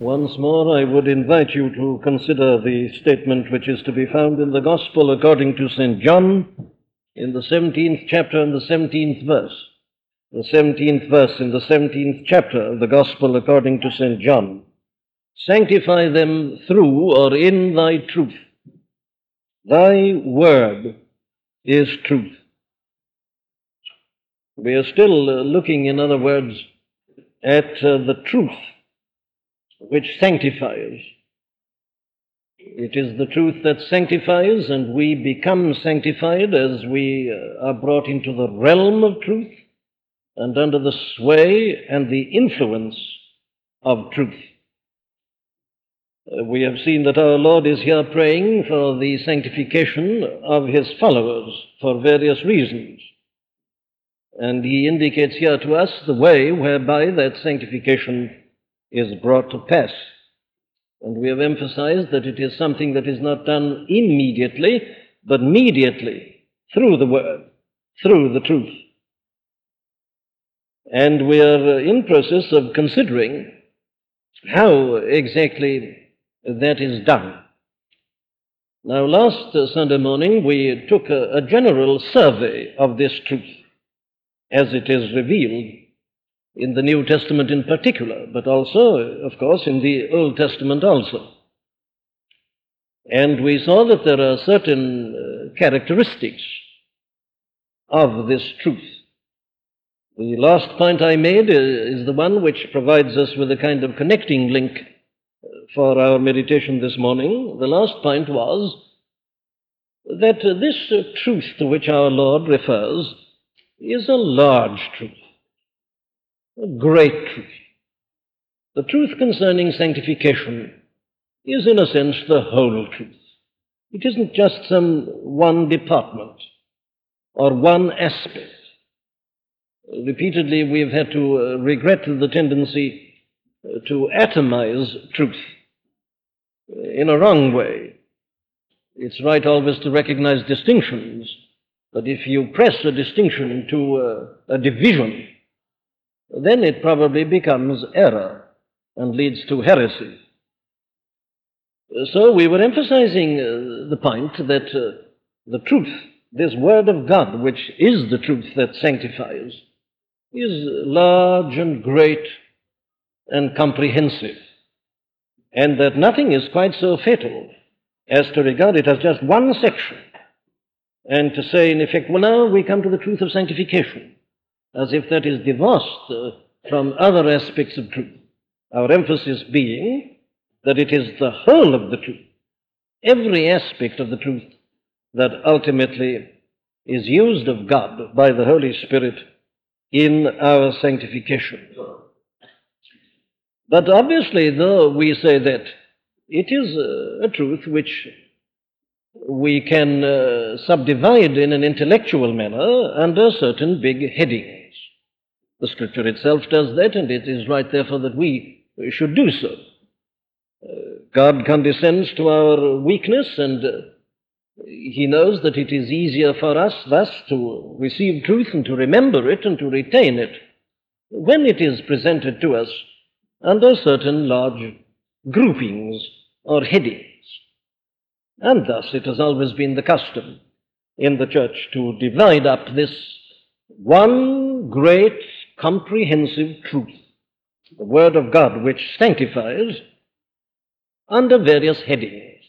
Once more, I would invite you to consider the statement which is to be found in the Gospel according to St. John in the 17th chapter and the 17th verse. The 17th verse in the 17th chapter of the Gospel according to St. John. Sanctify them through or in thy truth. Thy word is truth. We are still looking, in other words, at uh, the truth which sanctifies. It is the truth that sanctifies, and we become sanctified as we uh, are brought into the realm of truth and under the sway and the influence of truth. Uh, we have seen that our Lord is here praying for the sanctification of his followers for various reasons. And he indicates here to us the way whereby that sanctification is brought to pass. And we have emphasized that it is something that is not done immediately, but mediately, through the Word, through the truth. And we are in process of considering how exactly that is done. Now, last Sunday morning, we took a, a general survey of this truth as it is revealed in the New Testament in particular, but also, of course, in the Old Testament also. And we saw that there are certain uh, characteristics of this truth. The last point I made uh, is the one which provides us with a kind of connecting link uh, for our meditation this morning. The last point was that this truth to which our Lord refers is a large truth great truth. The truth concerning sanctification is, in a sense, the whole truth. It isn't just some one department or one aspect. Repeatedly, we've had to uh, regret the tendency uh, to atomize truth in a wrong way. It's right always to recognize distinctions, but if you press a distinction to uh, a division, then it probably becomes error and leads to heresy. So we were emphasizing uh, the point that uh, the truth, this Word of God, which is the truth that sanctifies, is large and great and comprehensive, and that nothing is quite so fatal as to regard it as just one section and to say, in effect, well, now we come to the truth of sanctification as if that is divorced uh, from other aspects of truth. Our emphasis being that it is the whole of the truth, every aspect of the truth that ultimately is used of God by the Holy Spirit in our sanctification. But obviously, though we say that, it is a, a truth which we can uh, subdivide in an intellectual manner under certain big headings. The scripture itself does that, and it is right, therefore, that we should do so. Uh, God condescends to our weakness, and uh, He knows that it is easier for us thus to receive truth and to remember it and to retain it when it is presented to us under certain large groupings or headings. And thus it has always been the custom in the church to divide up this one great comprehensive truth, the Word of God, which sanctifies under various headings.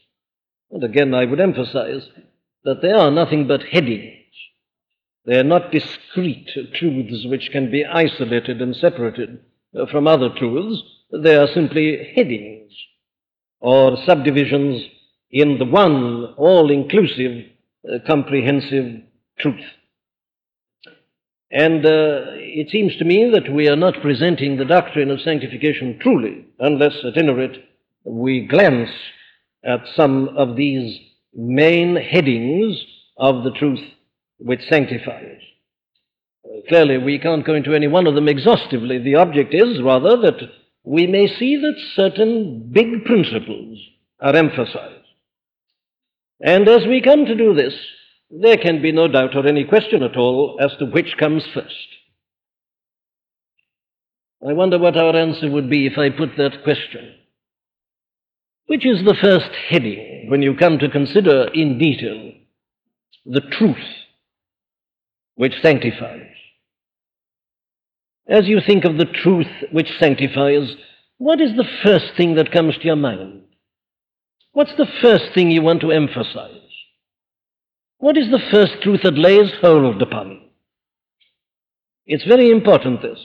And again, I would emphasize that they are nothing but headings. They are not discrete truths which can be isolated and separated from other truths. They are simply headings or subdivisions in the one all inclusive, uh, comprehensive truth. And uh, it seems to me that we are not presenting the doctrine of sanctification truly, unless at any rate we glance at some of these main headings of the truth which sanctifies. Uh, clearly, we can't go into any one of them exhaustively. The object is, rather, that we may see that certain big principles are emphasized. And as we come to do this, there can be no doubt or any question at all as to which comes first. I wonder what our answer would be if I put that question. which is the first heading when you come to consider in detail the truth which sanctifies. As you think of the truth which sanctifies, what is the first thing that comes to your mind? What's the first thing you want to emphasize? What is the first truth that lays hold upon? It's very important, this.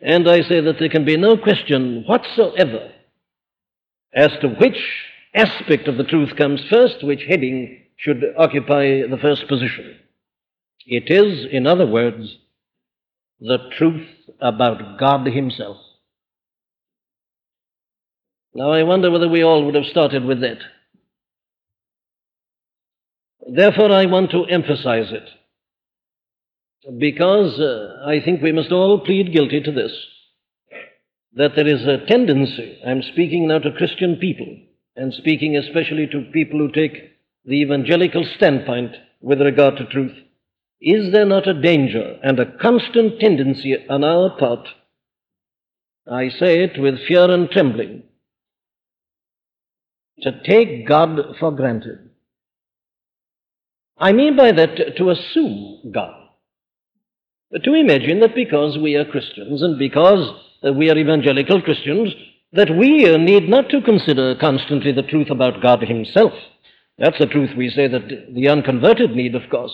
And I say that there can be no question whatsoever as to which aspect of the truth comes first, which heading should occupy the first position. It is, in other words, the truth about God Himself. Now, I wonder whether we all would have started with that. Therefore, I want to emphasize it because uh, I think we must all plead guilty to this that there is a tendency, I'm speaking now to Christian people, and speaking especially to people who take the evangelical standpoint with regard to truth. Is there not a danger and a constant tendency on our part? I say it with fear and trembling to take God for granted. I mean by that to assume God. To imagine that because we are Christians and because we are evangelical Christians, that we need not to consider constantly the truth about God Himself. That's the truth we say that the unconverted need, of course,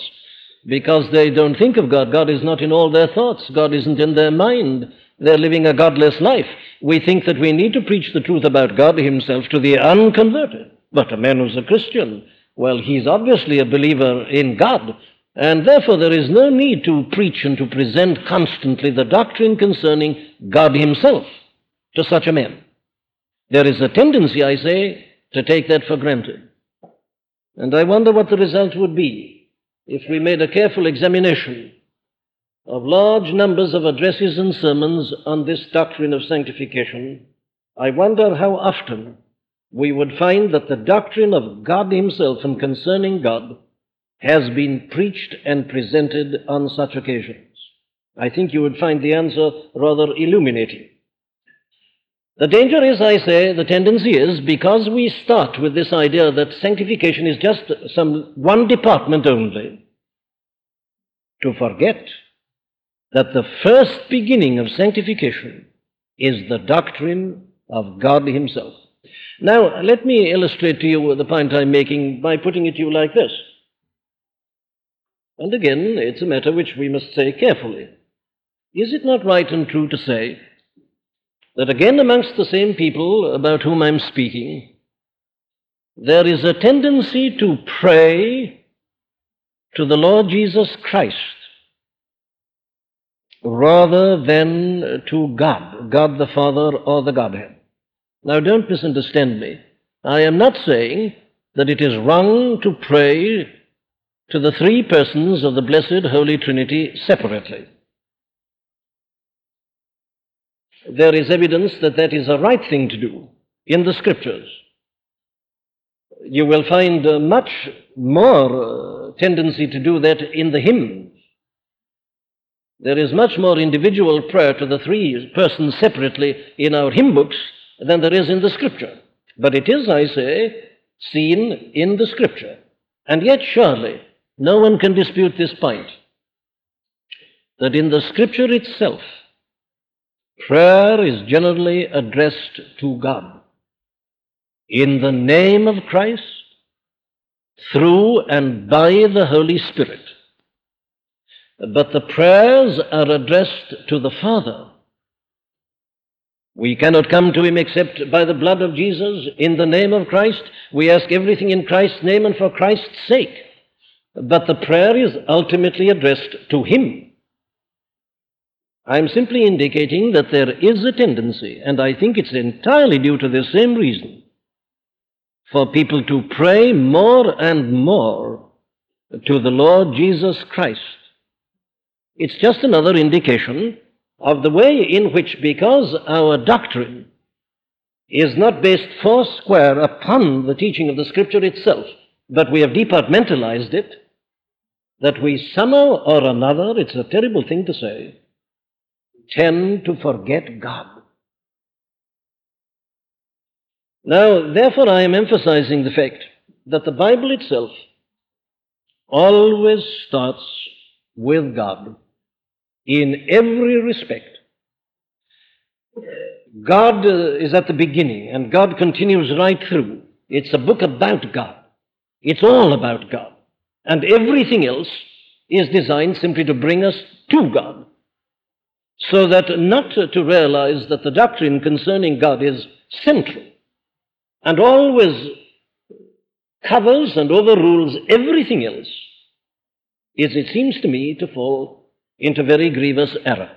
because they don't think of God. God is not in all their thoughts, God isn't in their mind. They're living a godless life. We think that we need to preach the truth about God Himself to the unconverted. But a man who's a Christian, well, he's obviously a believer in God, and therefore there is no need to preach and to present constantly the doctrine concerning God Himself to such a man. There is a tendency, I say, to take that for granted. And I wonder what the result would be if we made a careful examination of large numbers of addresses and sermons on this doctrine of sanctification. I wonder how often we would find that the doctrine of God Himself and concerning God has been preached and presented on such occasions. I think you would find the answer rather illuminating. The danger is, I say, the tendency is because we start with this idea that sanctification is just some one department only, to forget that the first beginning of sanctification is the doctrine of God Himself. Now, let me illustrate to you the point I'm making by putting it to you like this. And again, it's a matter which we must say carefully. Is it not right and true to say that again amongst the same people about whom I'm speaking, there is a tendency to pray to the Lord Jesus Christ rather than to God, God the Father or the Godhead. Now, don't misunderstand me. I am not saying that it is wrong to pray to the three persons of the Blessed Holy Trinity separately. There is evidence that that is a right thing to do in the Scriptures. You will find much more uh, tendency to do that in the hymns. There is much more individual prayer to the three persons separately in our hymn books than there is in the Scripture. But it is, I say, seen in the Scripture. And yet, surely, no one can dispute this point that in the Scripture itself, prayer is generally addressed to God in the name of Christ, through and by the Holy Spirit. But the prayers are addressed to the Father. We cannot come to Him except by the blood of Jesus in the name of Christ. We ask everything in Christ's name and for Christ's sake. But the prayer is ultimately addressed to Him. I'm simply indicating that there is a tendency, and I think it's entirely due to the same reason, for people to pray more and more to the Lord Jesus Christ. It's just another indication of the way in which, because our doctrine is not based foursquare upon the teaching of the Scripture itself, but we have departmentalized it, that we somehow or another, it's a terrible thing to say, tend to forget God. Now, therefore, I am emphasizing the fact that the Bible itself always starts with God in every respect. God uh, is at the beginning, and God continues right through. It's a book about God. It's all about God. And everything else is designed simply to bring us to God. So that not to realize that the doctrine concerning God is central and always covers and overrules everything else is, it seems to me, to fall into very grievous error.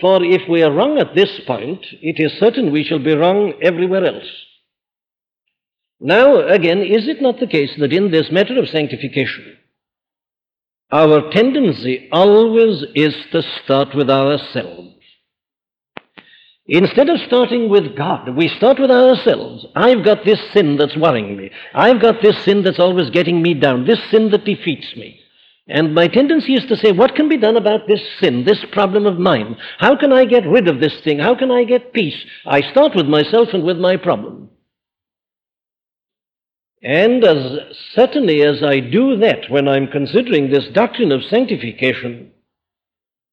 For if we are wrong at this point, it is certain we shall be wrong everywhere else. Now, again, is it not the case that in this matter of sanctification, our tendency always is to start with ourselves? Instead of starting with God, we start with ourselves. I've got this sin that's worrying me. I've got this sin that's always getting me down, this sin that defeats me. And my tendency is to say, what can be done about this sin, this problem of mine? How can I get rid of this thing? How can I get peace? I start with myself and with my problem. And as certainly as I do that when I'm considering this doctrine of sanctification,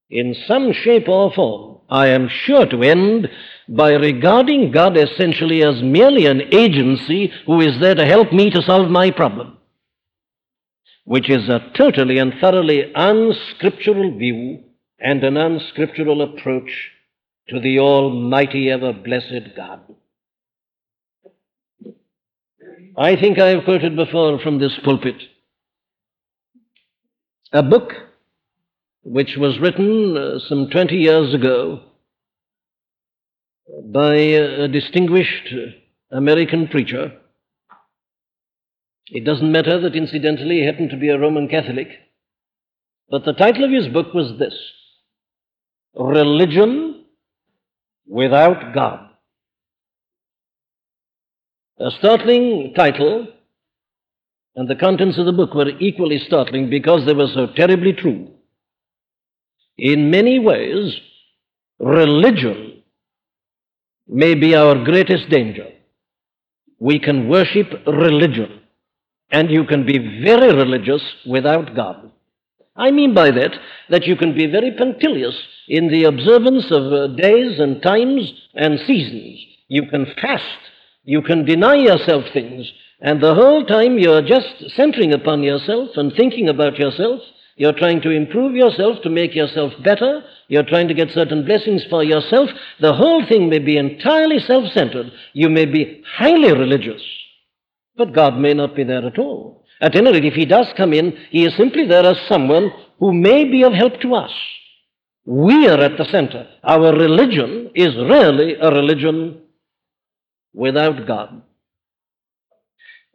in some shape or form, I am sure to end by regarding God essentially as merely an agency who is there to help me to solve my problem which is a totally and thoroughly unscriptural view and an unscriptural approach to the Almighty, ever blessed God. I think I have quoted before from this pulpit a book which was written uh, some 20 years ago by a distinguished American preacher it doesn't matter that incidentally he happened to be a Roman Catholic, but the title of his book was this Religion Without God. A startling title, and the contents of the book were equally startling because they were so terribly true. In many ways, religion may be our greatest danger. We can worship religion and you can be very religious without God. I mean by that that you can be very punctilious in the observance of uh, days and times and seasons. You can fast. You can deny yourself things. And the whole time you're just centering upon yourself and thinking about yourself. You're trying to improve yourself to make yourself better. You're trying to get certain blessings for yourself. The whole thing may be entirely self centered. You may be highly religious. But God may not be there at all. At any rate, if He does come in, He is simply there as someone who may be of help to us. We are at the center. Our religion is really a religion without God.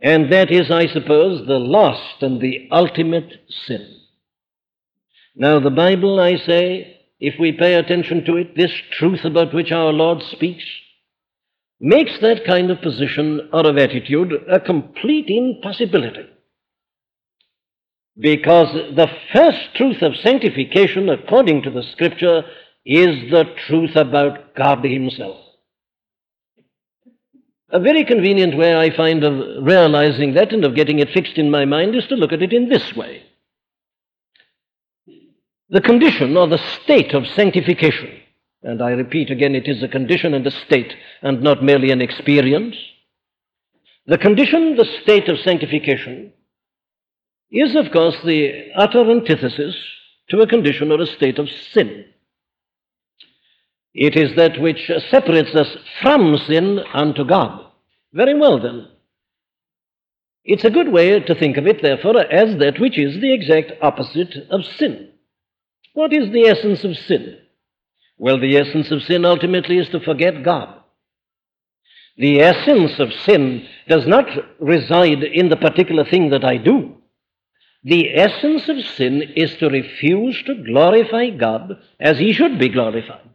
And that is, I suppose, the last and the ultimate sin. Now, the Bible, I say, if we pay attention to it, this truth about which our Lord speaks, makes that kind of position or of attitude a complete impossibility. Because the first truth of sanctification, according to the Scripture, is the truth about God Himself. A very convenient way I find of realizing that and of getting it fixed in my mind is to look at it in this way. The condition or the state of sanctification and I repeat again, it is a condition and a state, and not merely an experience. The condition, the state of sanctification, is, of course, the utter antithesis to a condition or a state of sin. It is that which separates us from sin unto God. Very well, then. It's a good way to think of it, therefore, as that which is the exact opposite of sin. What is the essence of sin? Well, the essence of sin ultimately is to forget God. The essence of sin does not reside in the particular thing that I do. The essence of sin is to refuse to glorify God as He should be glorified.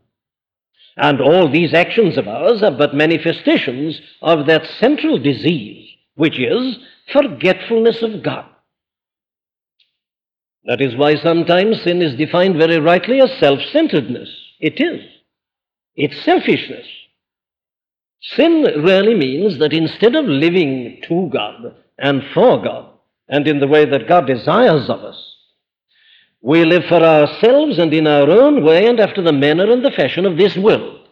And all these actions of ours are but manifestations of that central disease, which is forgetfulness of God. That is why sometimes sin is defined very rightly as self centeredness. It is. It's selfishness. Sin really means that instead of living to God and for God and in the way that God desires of us, we live for ourselves and in our own way and after the manner and the fashion of this world.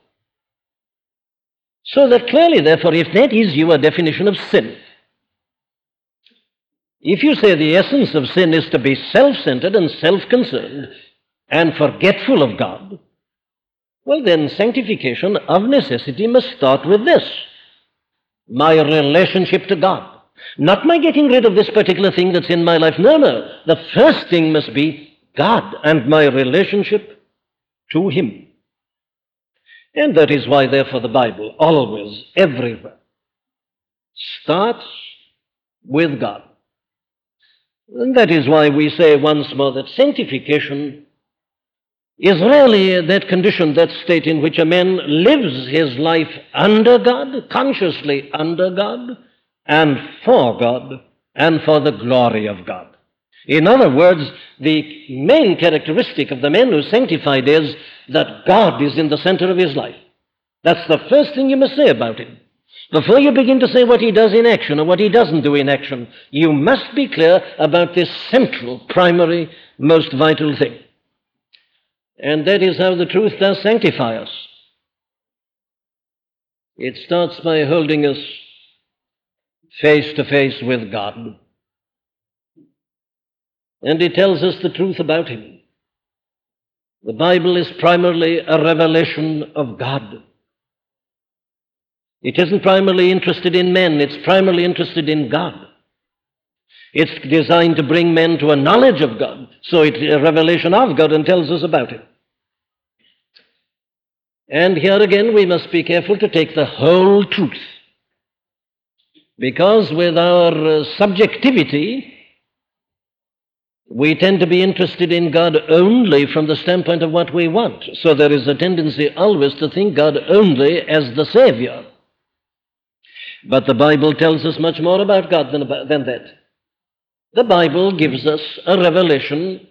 So that clearly, therefore, if that is your definition of sin, if you say the essence of sin is to be self centered and self concerned and forgetful of God, well, then sanctification of necessity must start with this my relationship to God. Not my getting rid of this particular thing that's in my life. No, no. The first thing must be God and my relationship to Him. And that is why, therefore, the Bible always, everywhere, starts with God. And that is why we say once more that sanctification is really that condition, that state in which a man lives his life under God, consciously under God, and for God, and for the glory of God. In other words, the main characteristic of the man who's sanctified is that God is in the center of his life. That's the first thing you must say about him. Before you begin to say what he does in action or what he doesn't do in action, you must be clear about this central, primary, most vital thing. And that is how the truth does sanctify us. It starts by holding us face to face with God. And it tells us the truth about Him. The Bible is primarily a revelation of God. It isn't primarily interested in men, it's primarily interested in God. It's designed to bring men to a knowledge of God, so it's a revelation of God and tells us about Him. And here again, we must be careful to take the whole truth. Because with our uh, subjectivity, we tend to be interested in God only from the standpoint of what we want. So there is a tendency always to think God only as the Savior. But the Bible tells us much more about God than, about, than that. The Bible gives us a revelation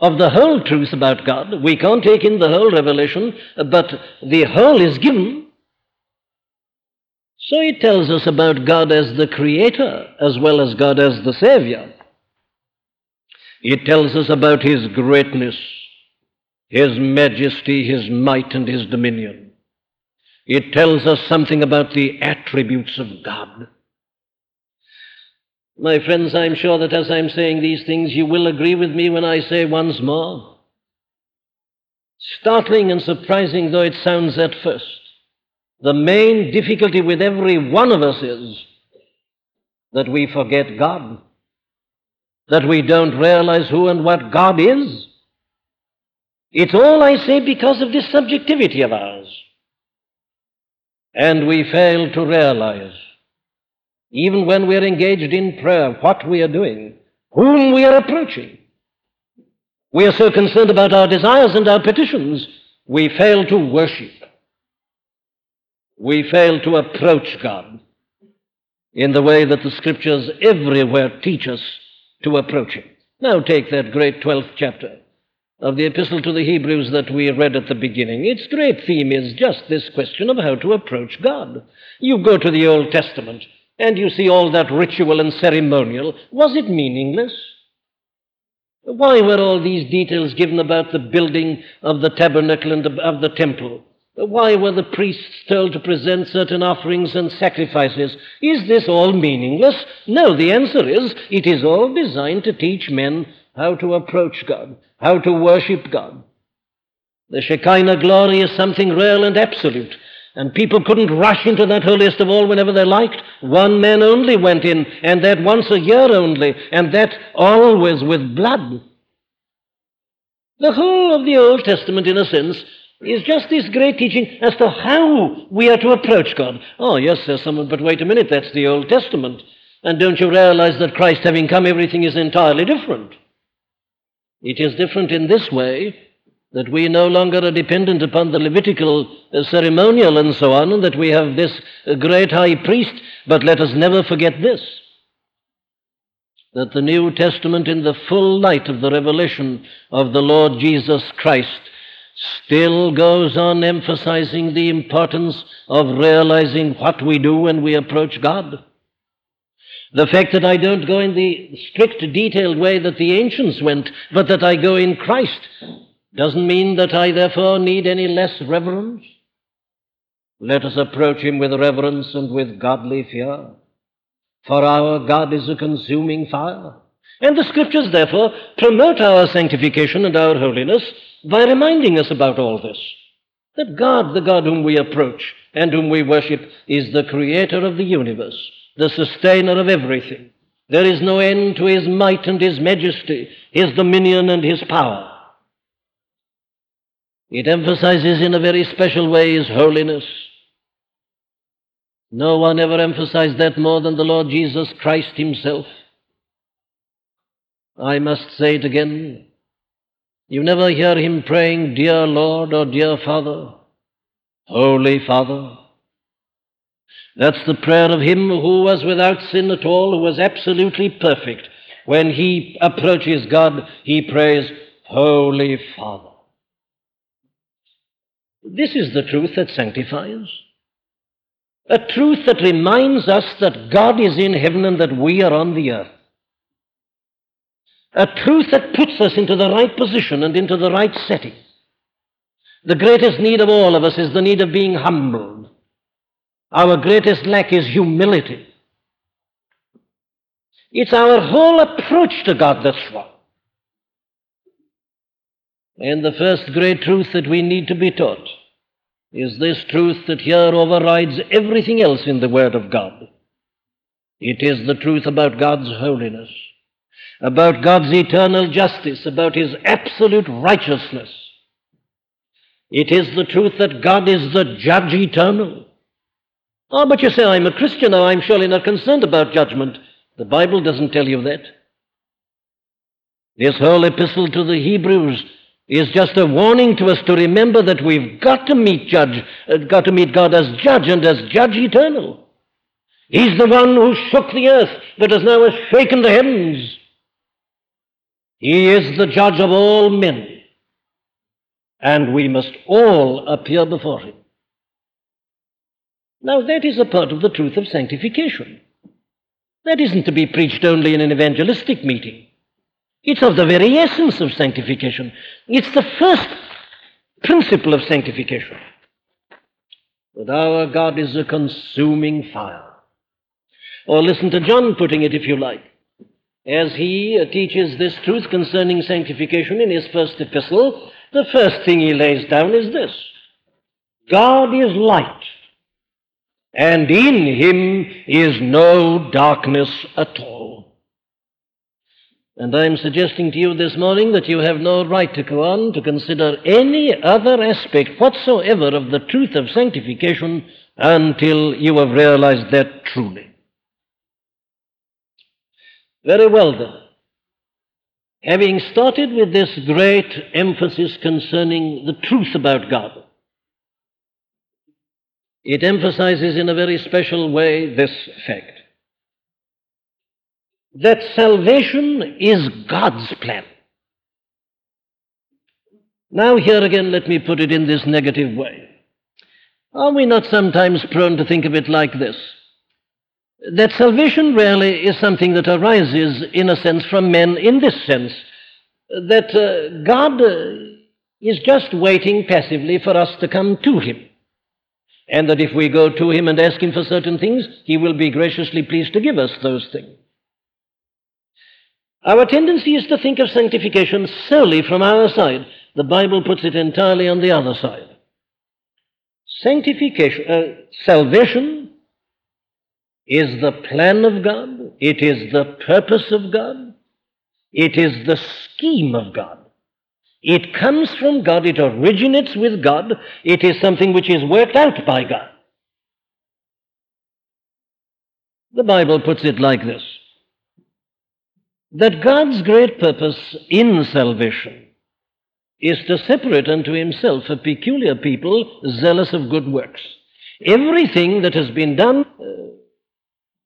of the whole truth about God. We can't take in the whole revelation, but the whole is given. So it tells us about God as the Creator as well as God as the Savior. It tells us about His greatness, His majesty, His might, and His dominion. It tells us something about the attributes of God. My friends, I'm sure that as I'm saying these things, you will agree with me when I say once more, startling and surprising though it sounds at first, the main difficulty with every one of us is that we forget God, that we don't realize who and what God is. It's all, I say, because of this subjectivity of ours. And we fail to realize even when we are engaged in prayer, what we are doing, whom we are approaching. We are so concerned about our desires and our petitions, we fail to worship. We fail to approach God in the way that the scriptures everywhere teach us to approach Him. Now take that great 12th chapter of the Epistle to the Hebrews that we read at the beginning. Its great theme is just this question of how to approach God. You go to the Old Testament and you see all that ritual and ceremonial, was it meaningless? Why were all these details given about the building of the tabernacle and of the temple? Why were the priests told to present certain offerings and sacrifices? Is this all meaningless? No, the answer is it is all designed to teach men how to approach God, how to worship God. The Shekinah glory is something real and absolute. And people couldn't rush into that holiest of all whenever they liked. One man only went in, and that once a year only, and that always with blood. The whole of the Old Testament, in a sense, is just this great teaching as to how we are to approach God. Oh, yes, says someone, but wait a minute, that's the Old Testament. And don't you realize that Christ having come, everything is entirely different? It is different in this way that we no longer are dependent upon the Levitical uh, ceremonial and so on, and that we have this uh, great high priest. But let us never forget this that the New Testament, in the full light of the revelation of the Lord Jesus Christ, still goes on emphasizing the importance of realizing what we do when we approach God. The fact that I don't go in the strict, detailed way that the ancients went, but that I go in Christ, doesn't mean that I therefore need any less reverence. Let us approach Him with reverence and with godly fear, for our God is a consuming fire. And the Scriptures, therefore, promote our sanctification and our holiness by reminding us about all this. That God, the God whom we approach and whom we worship, is the creator of the universe, the sustainer of everything. There is no end to his might and his majesty, his dominion and his power. It emphasizes in a very special way his holiness. No one ever emphasized that more than the Lord Jesus Christ himself. I must say it again. You never hear him praying, Dear Lord or Dear Father, Holy Father. That's the prayer of him who was without sin at all, who was absolutely perfect. When he approaches God, he prays, Holy Father. This is the truth that sanctifies. A truth that reminds us that God is in heaven and that we are on the earth. A truth that puts us into the right position and into the right setting. The greatest need of all of us is the need of being humbled. Our greatest lack is humility. It's our whole approach to God that's wrong. And the first great truth that we need to be taught is this truth that here overrides everything else in the Word of God. It is the truth about God's holiness about God's eternal justice, about His absolute righteousness. It is the truth that God is the judge eternal. Oh, but you say, I'm a Christian now, I'm surely not concerned about judgment. The Bible doesn't tell you that. This whole epistle to the Hebrews is just a warning to us to remember that we've got to meet judge, uh, got to meet God as judge and as judge eternal. He's the one who shook the earth, but has now shaken the heavens. He is the judge of all men, and we must all appear before him. Now, that is a part of the truth of sanctification. That isn't to be preached only in an evangelistic meeting. It's of the very essence of sanctification. It's the first principle of sanctification. That our God is a consuming fire. Or listen to John putting it, if you like as he teaches this truth concerning sanctification in his first epistle, the first thing he lays down is this God is light, and in him is no darkness at all. And I'm suggesting to you this morning that you have no right to go on to consider any other aspect whatsoever of the truth of sanctification until you have realized that truly. Very well then. Having started with this great emphasis concerning the truth about God, it emphasizes in a very special way this fact that salvation is God's plan. Now, here again, let me put it in this negative way. Are we not sometimes prone to think of it like this? that salvation really is something that arises, in a sense, from men in this sense that uh, God uh, is just waiting passively for us to come to Him. And that if we go to Him and ask Him for certain things, He will be graciously pleased to give us those things. Our tendency is to think of sanctification solely from our side. The Bible puts it entirely on the other side. Sanctification, uh, salvation is the plan of God, it is the purpose of God, it is the scheme of God. It comes from God, it originates with God, it is something which is worked out by God. The Bible puts it like this that God's great purpose in salvation is to separate unto himself a peculiar people zealous of good works. Everything that has been done uh,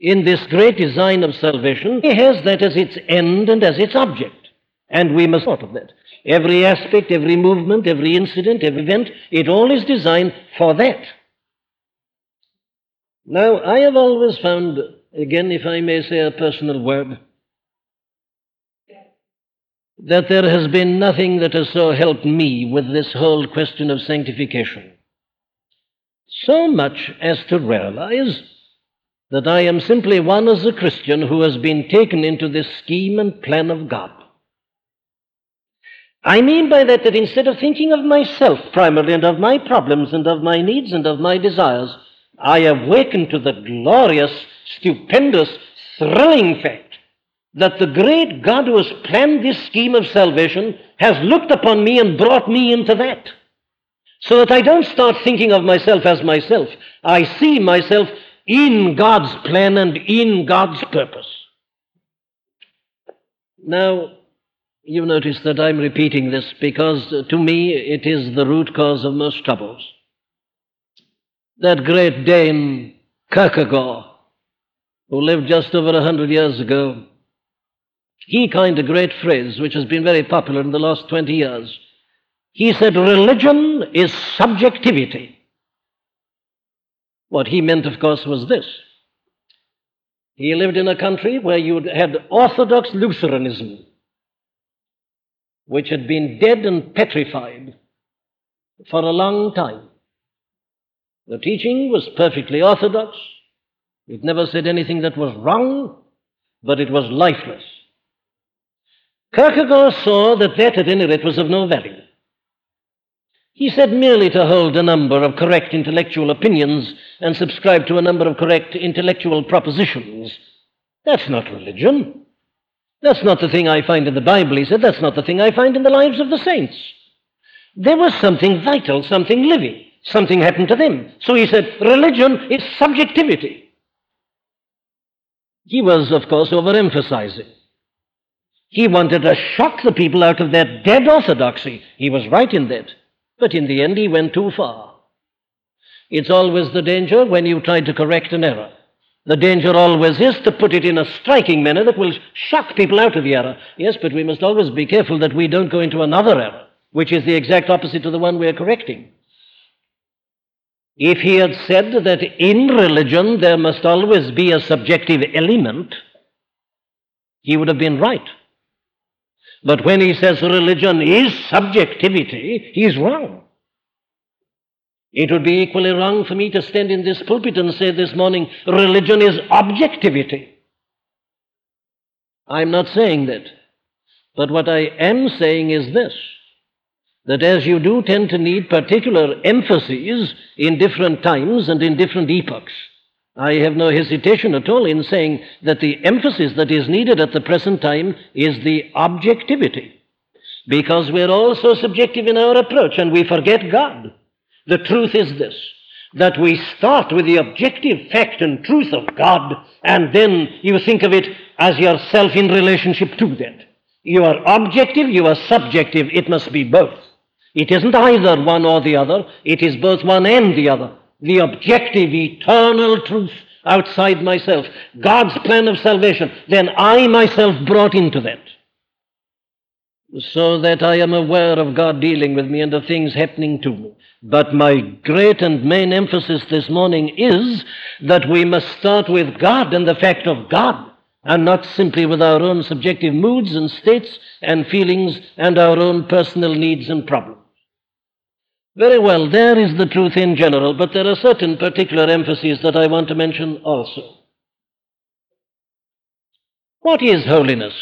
in this great design of salvation, he has that as its end and as its object. And we must thought of that. every aspect, every movement, every incident, every event, it all is designed for that. Now, I have always found, again, if I may say a personal word, that there has been nothing that has so helped me with this whole question of sanctification so much as to realize that I am simply one as a Christian who has been taken into this scheme and plan of God. I mean by that that instead of thinking of myself primarily and of my problems and of my needs and of my desires, I awaken to the glorious, stupendous, thrilling fact that the great God who has planned this scheme of salvation has looked upon me and brought me into that. So that I don't start thinking of myself as myself. I see myself in God's plan and in God's purpose. Now, you notice that I'm repeating this because uh, to me it is the root cause of most troubles. That great Dane, Kierkegaard, who lived just over a hundred years ago, he coined a great phrase which has been very popular in the last 20 years. He said, religion is subjectivity. What he meant, of course, was this. He lived in a country where you had Orthodox Lutheranism, which had been dead and petrified for a long time. The teaching was perfectly orthodox. It never said anything that was wrong, but it was lifeless. Kierkegaard saw that that, at any rate, was of no value. He said merely to hold a number of correct intellectual opinions and subscribe to a number of correct intellectual propositions. That's not religion. That's not the thing I find in the Bible, he said. That's not the thing I find in the lives of the saints. There was something vital, something living. Something happened to them. So he said, religion is subjectivity. He was, of course, overemphasizing. He wanted to shock the people out of their dead orthodoxy. He was right in that. But in the end, he went too far. It's always the danger when you try to correct an error. The danger always is to put it in a striking manner that will shock people out of the error. Yes, but we must always be careful that we don't go into another error, which is the exact opposite to the one we are correcting. If he had said that in religion there must always be a subjective element, he would have been right. But when he says religion is subjectivity, he is wrong. It would be equally wrong for me to stand in this pulpit and say this morning, religion is objectivity. I'm not saying that. But what I am saying is this that as you do tend to need particular emphases in different times and in different epochs, I have no hesitation at all in saying that the emphasis that is needed at the present time is the objectivity. Because we're all so subjective in our approach and we forget God. The truth is this that we start with the objective fact and truth of God, and then you think of it as yourself in relationship to that. You are objective, you are subjective, it must be both. It isn't either one or the other, it is both one and the other the objective, eternal truth outside myself, God's plan of salvation, then I myself brought into that. So that I am aware of God dealing with me and the things happening to me. But my great and main emphasis this morning is that we must start with God and the fact of God, and not simply with our own subjective moods and states and feelings and our own personal needs and problems. Very well, there is the truth in general, but there are certain particular emphases that I want to mention also. What is holiness?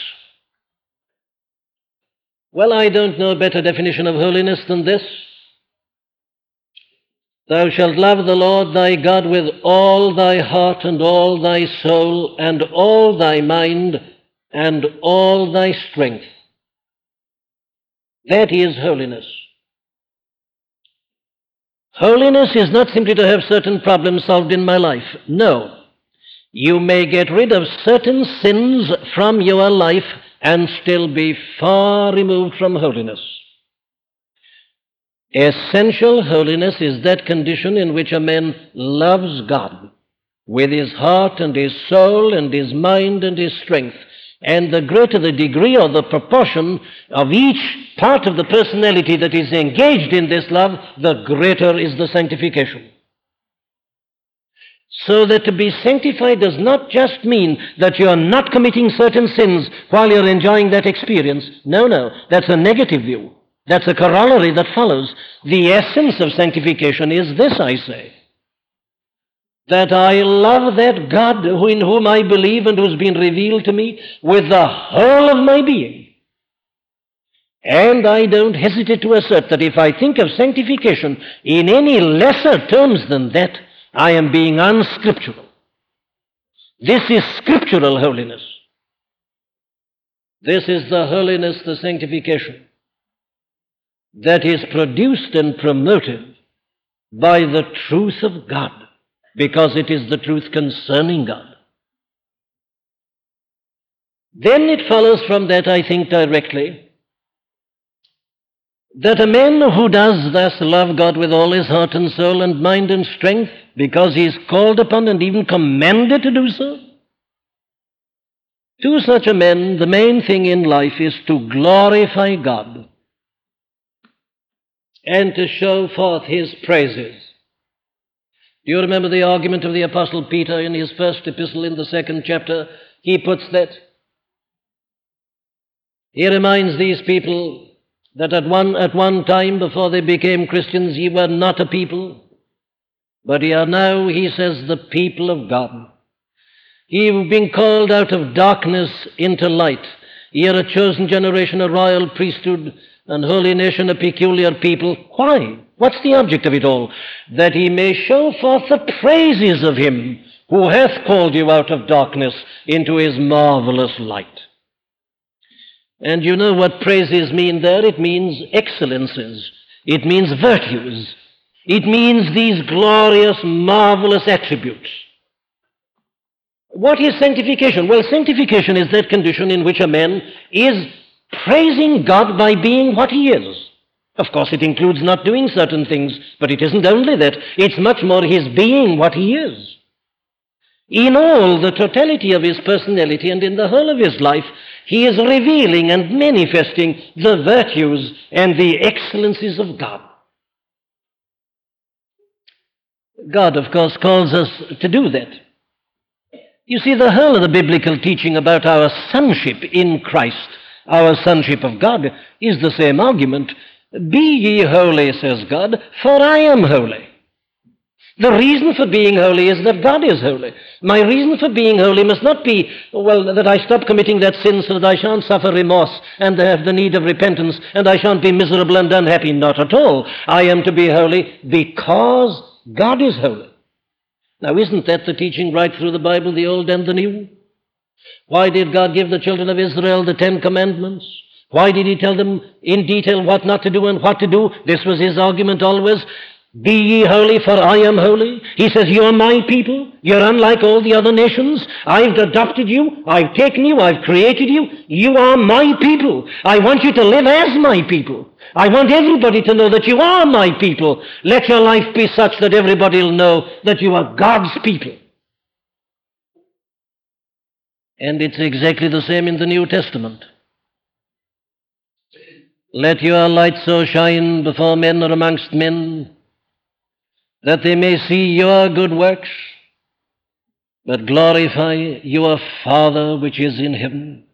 Well, I don't know a better definition of holiness than this. Thou shalt love the Lord thy God with all thy heart and all thy soul and all thy mind and all thy strength. That is holiness. Holiness is not simply to have certain problems solved in my life. No. You may get rid of certain sins from your life and still be far removed from holiness. Essential holiness is that condition in which a man loves God with his heart and his soul and his mind and his strength. And the greater the degree or the proportion of each part of the personality that is engaged in this love, the greater is the sanctification. So that to be sanctified does not just mean that you are not committing certain sins while you're enjoying that experience. No, no, that's a negative view. That's a corollary that follows. The essence of sanctification is this, I say that I love that God in whom I believe and who's been revealed to me with the whole of my being. And I don't hesitate to assert that if I think of sanctification in any lesser terms than that, I am being unscriptural. This is scriptural holiness. This is the holiness, the sanctification that is produced and promoted by the truth of God because it is the truth concerning God. Then it follows from that, I think, directly, that a man who does thus love God with all his heart and soul and mind and strength, because he is called upon and even commanded to do so, to such a man, the main thing in life is to glorify God and to show forth his praises. Do you remember the argument of the Apostle Peter in his first epistle in the second chapter? He puts that. He reminds these people that at one, at one time before they became Christians, ye were not a people, but ye are now, he says, the people of God. Ye have been called out of darkness into light. Ye are a chosen generation, a royal priesthood, and holy nation, a peculiar people. Why? What's the object of it all? That he may show forth the praises of him who hath called you out of darkness into his marvelous light. And you know what praises mean there? It means excellences. It means virtues. It means these glorious, marvelous attributes. What is sanctification? Well, sanctification is that condition in which a man is praising God by being what he is. Of course, it includes not doing certain things, but it isn't only that. It's much more his being what he is. In all the totality of his personality and in the whole of his life, he is revealing and manifesting the virtues and the excellencies of God. God, of course, calls us to do that. You see, the whole of the biblical teaching about our sonship in Christ, our sonship of God, is the same argument be ye holy, says God, for I am holy. The reason for being holy is that God is holy. My reason for being holy must not be, well, that I stop committing that sin so that I shan't suffer remorse and have the need of repentance and I shan't be miserable and unhappy. Not at all. I am to be holy because God is holy. Now, isn't that the teaching right through the Bible, the Old and the New? Why did God give the children of Israel the Ten Commandments? Why did he tell them in detail what not to do and what to do? This was his argument always. Be ye holy, for I am holy. He says, You're my people. You're unlike all the other nations. I've adopted you. I've taken you. I've created you. You are my people. I want you to live as my people. I want everybody to know that you are my people. Let your life be such that everybody will know that you are God's people. And it's exactly the same in the New Testament. Let your light so shine before men or amongst men that they may see your good works, but glorify your Father which is in heaven.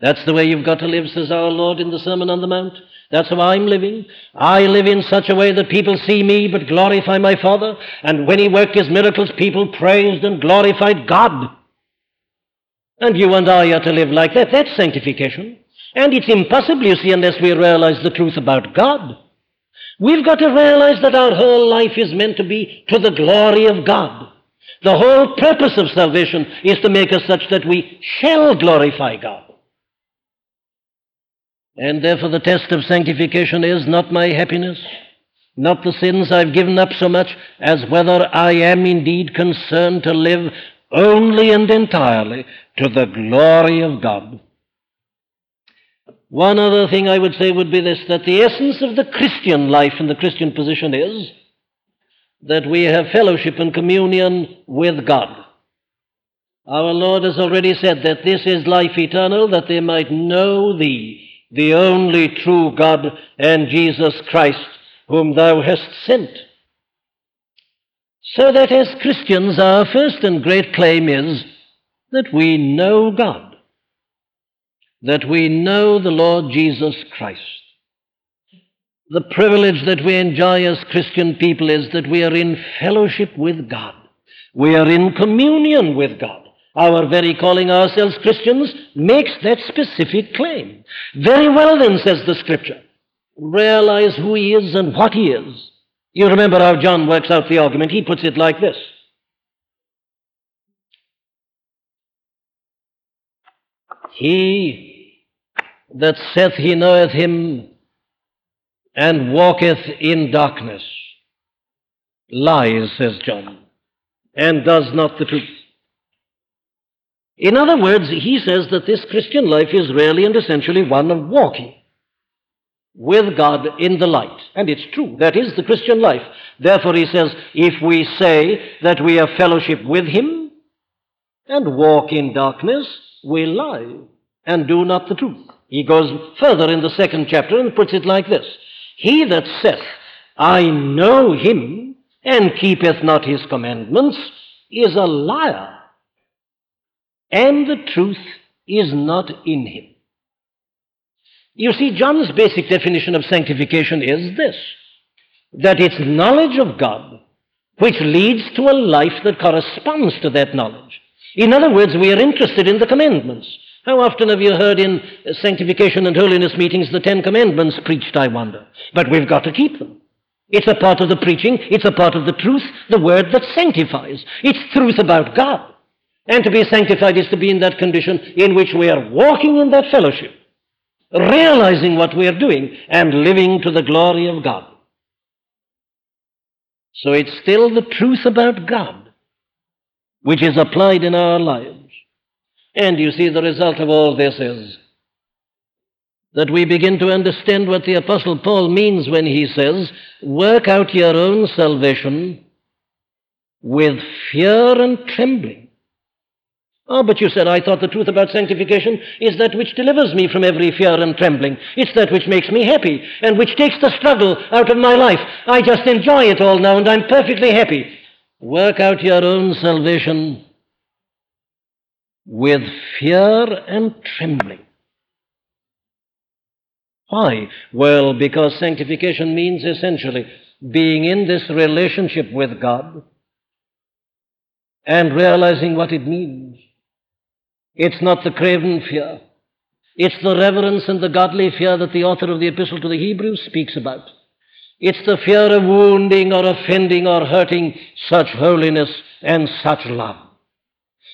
That's the way you've got to live, says our Lord in the Sermon on the Mount. That's how I'm living. I live in such a way that people see me but glorify my Father. And when He worked His miracles, people praised and glorified God. And you and I are to live like that. That's sanctification. And it's impossible, you see, unless we realize the truth about God. We've got to realize that our whole life is meant to be to the glory of God. The whole purpose of salvation is to make us such that we shall glorify God. And therefore, the test of sanctification is not my happiness, not the sins I've given up so much, as whether I am indeed concerned to live only and entirely to the glory of God. One other thing I would say would be this that the essence of the Christian life and the Christian position is that we have fellowship and communion with God. Our Lord has already said that this is life eternal, that they might know thee, the only true God, and Jesus Christ, whom thou hast sent. So that as Christians, our first and great claim is that we know God, that we know the Lord Jesus Christ. The privilege that we enjoy as Christian people is that we are in fellowship with God. We are in communion with God. Our very calling ourselves Christians makes that specific claim. Very well, then, says the Scripture. Realize who He is and what He is. You remember how John works out the argument. He puts it like this He that saith he knoweth Him and walketh in darkness lies, says John, and does not the truth. In other words, he says that this Christian life is really and essentially one of walking with God in the light. And it's true, that is the Christian life. Therefore, he says, if we say that we have fellowship with him and walk in darkness, we lie and do not the truth. He goes further in the second chapter and puts it like this He that saith, I know him, and keepeth not his commandments, is a liar, and the truth is not in him. You see, John's basic definition of sanctification is this that it's knowledge of God which leads to a life that corresponds to that knowledge. In other words, we are interested in the commandments. How often have you heard in sanctification and holiness meetings the Ten Commandments preached, I wonder? But we've got to keep them. It's a part of the preaching, it's a part of the truth, the word that sanctifies. It's truth about God. And to be sanctified is to be in that condition in which we are walking in that fellowship realizing what we are doing and living to the glory of God. So it's still the truth about God which is applied in our lives. And you see, the result of all this is that we begin to understand what the Apostle Paul means when he says, Work out your own salvation with fear and trembling. Oh, but you said, I thought the truth about sanctification is that which delivers me from every fear and trembling. It's that which makes me happy and which takes the struggle out of my life. I just enjoy it all now and I'm perfectly happy. Work out your own salvation with fear and trembling. Why? Well, because sanctification means essentially being in this relationship with God and realizing what it means. It's not the craven fear. It's the reverence and the godly fear that the author of the Epistle to the Hebrews speaks about. It's the fear of wounding or offending or hurting such holiness and such love.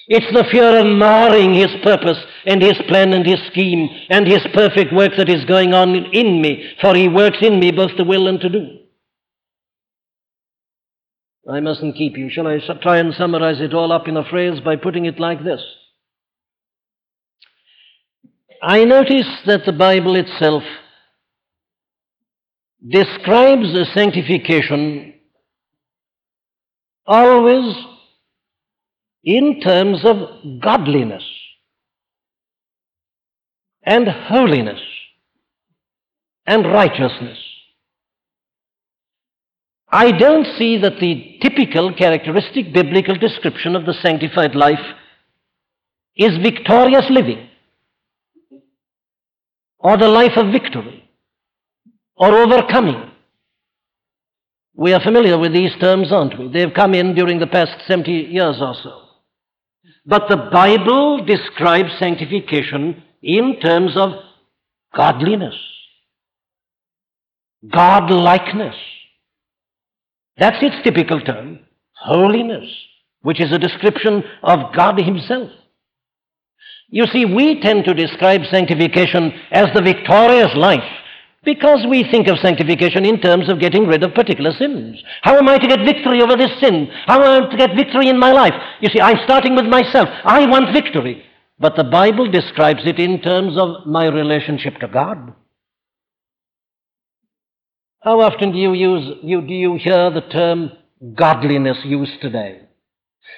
It's the fear of marring his purpose and his plan and his scheme and his perfect work that is going on in me, for he works in me both to will and to do. I mustn't keep you. Shall I try and summarize it all up in a phrase by putting it like this? I notice that the Bible itself describes the sanctification always in terms of godliness and holiness and righteousness. I don't see that the typical characteristic biblical description of the sanctified life is victorious living or the life of victory or overcoming. We are familiar with these terms, aren't we? They've come in during the past 70 years or so. But the Bible describes sanctification in terms of godliness, godlikeness. That's its typical term. Holiness, which is a description of God Himself. You see, we tend to describe sanctification as the victorious life because we think of sanctification in terms of getting rid of particular sins. How am I to get victory over this sin? How am I to get victory in my life? You see, I'm starting with myself. I want victory. But the Bible describes it in terms of my relationship to God. How often do you use you do you hear the term godliness used today?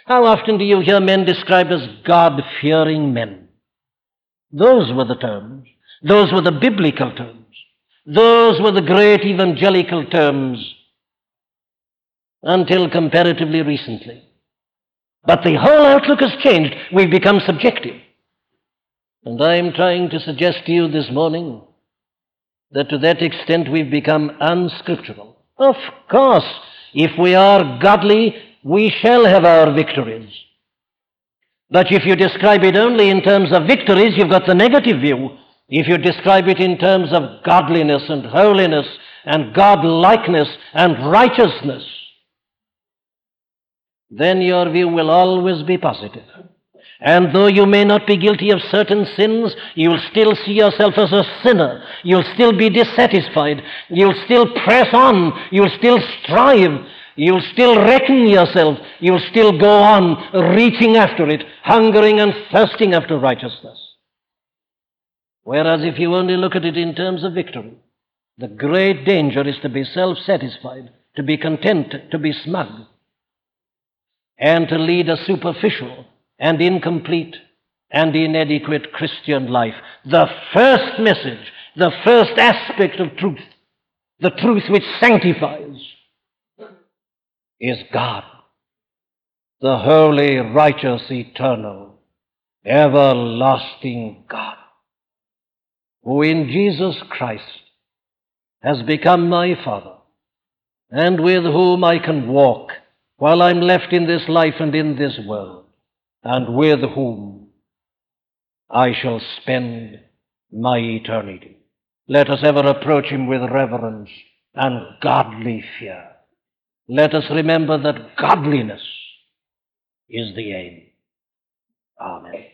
How often do you hear men described as God fearing men? Those were the terms. Those were the biblical terms. Those were the great evangelical terms until comparatively recently. But the whole outlook has changed. We've become subjective. And I'm trying to suggest to you this morning that to that extent we've become unscriptural. Of course, if we are godly, we shall have our victories. But if you describe it only in terms of victories, you've got the negative view. If you describe it in terms of godliness and holiness and godlikeness and righteousness, then your view will always be positive. And though you may not be guilty of certain sins, you'll still see yourself as a sinner. You'll still be dissatisfied. You'll still press on. You'll still strive. You'll still reckon yourself. You'll still go on reaching after it, hungering and thirsting after righteousness. Whereas if you only look at it in terms of victory, the great danger is to be self satisfied, to be content, to be smug, and to lead a superficial and incomplete and inadequate Christian life. The first message, the first aspect of truth, the truth which sanctifies, is God, the holy, righteous, eternal, everlasting God, who in Jesus Christ has become my Father, and with whom I can walk while I'm left in this life and in this world, and with whom I shall spend my eternity. Let us ever approach him with reverence and godly fear. Let us remember that godliness is the aim. Amen.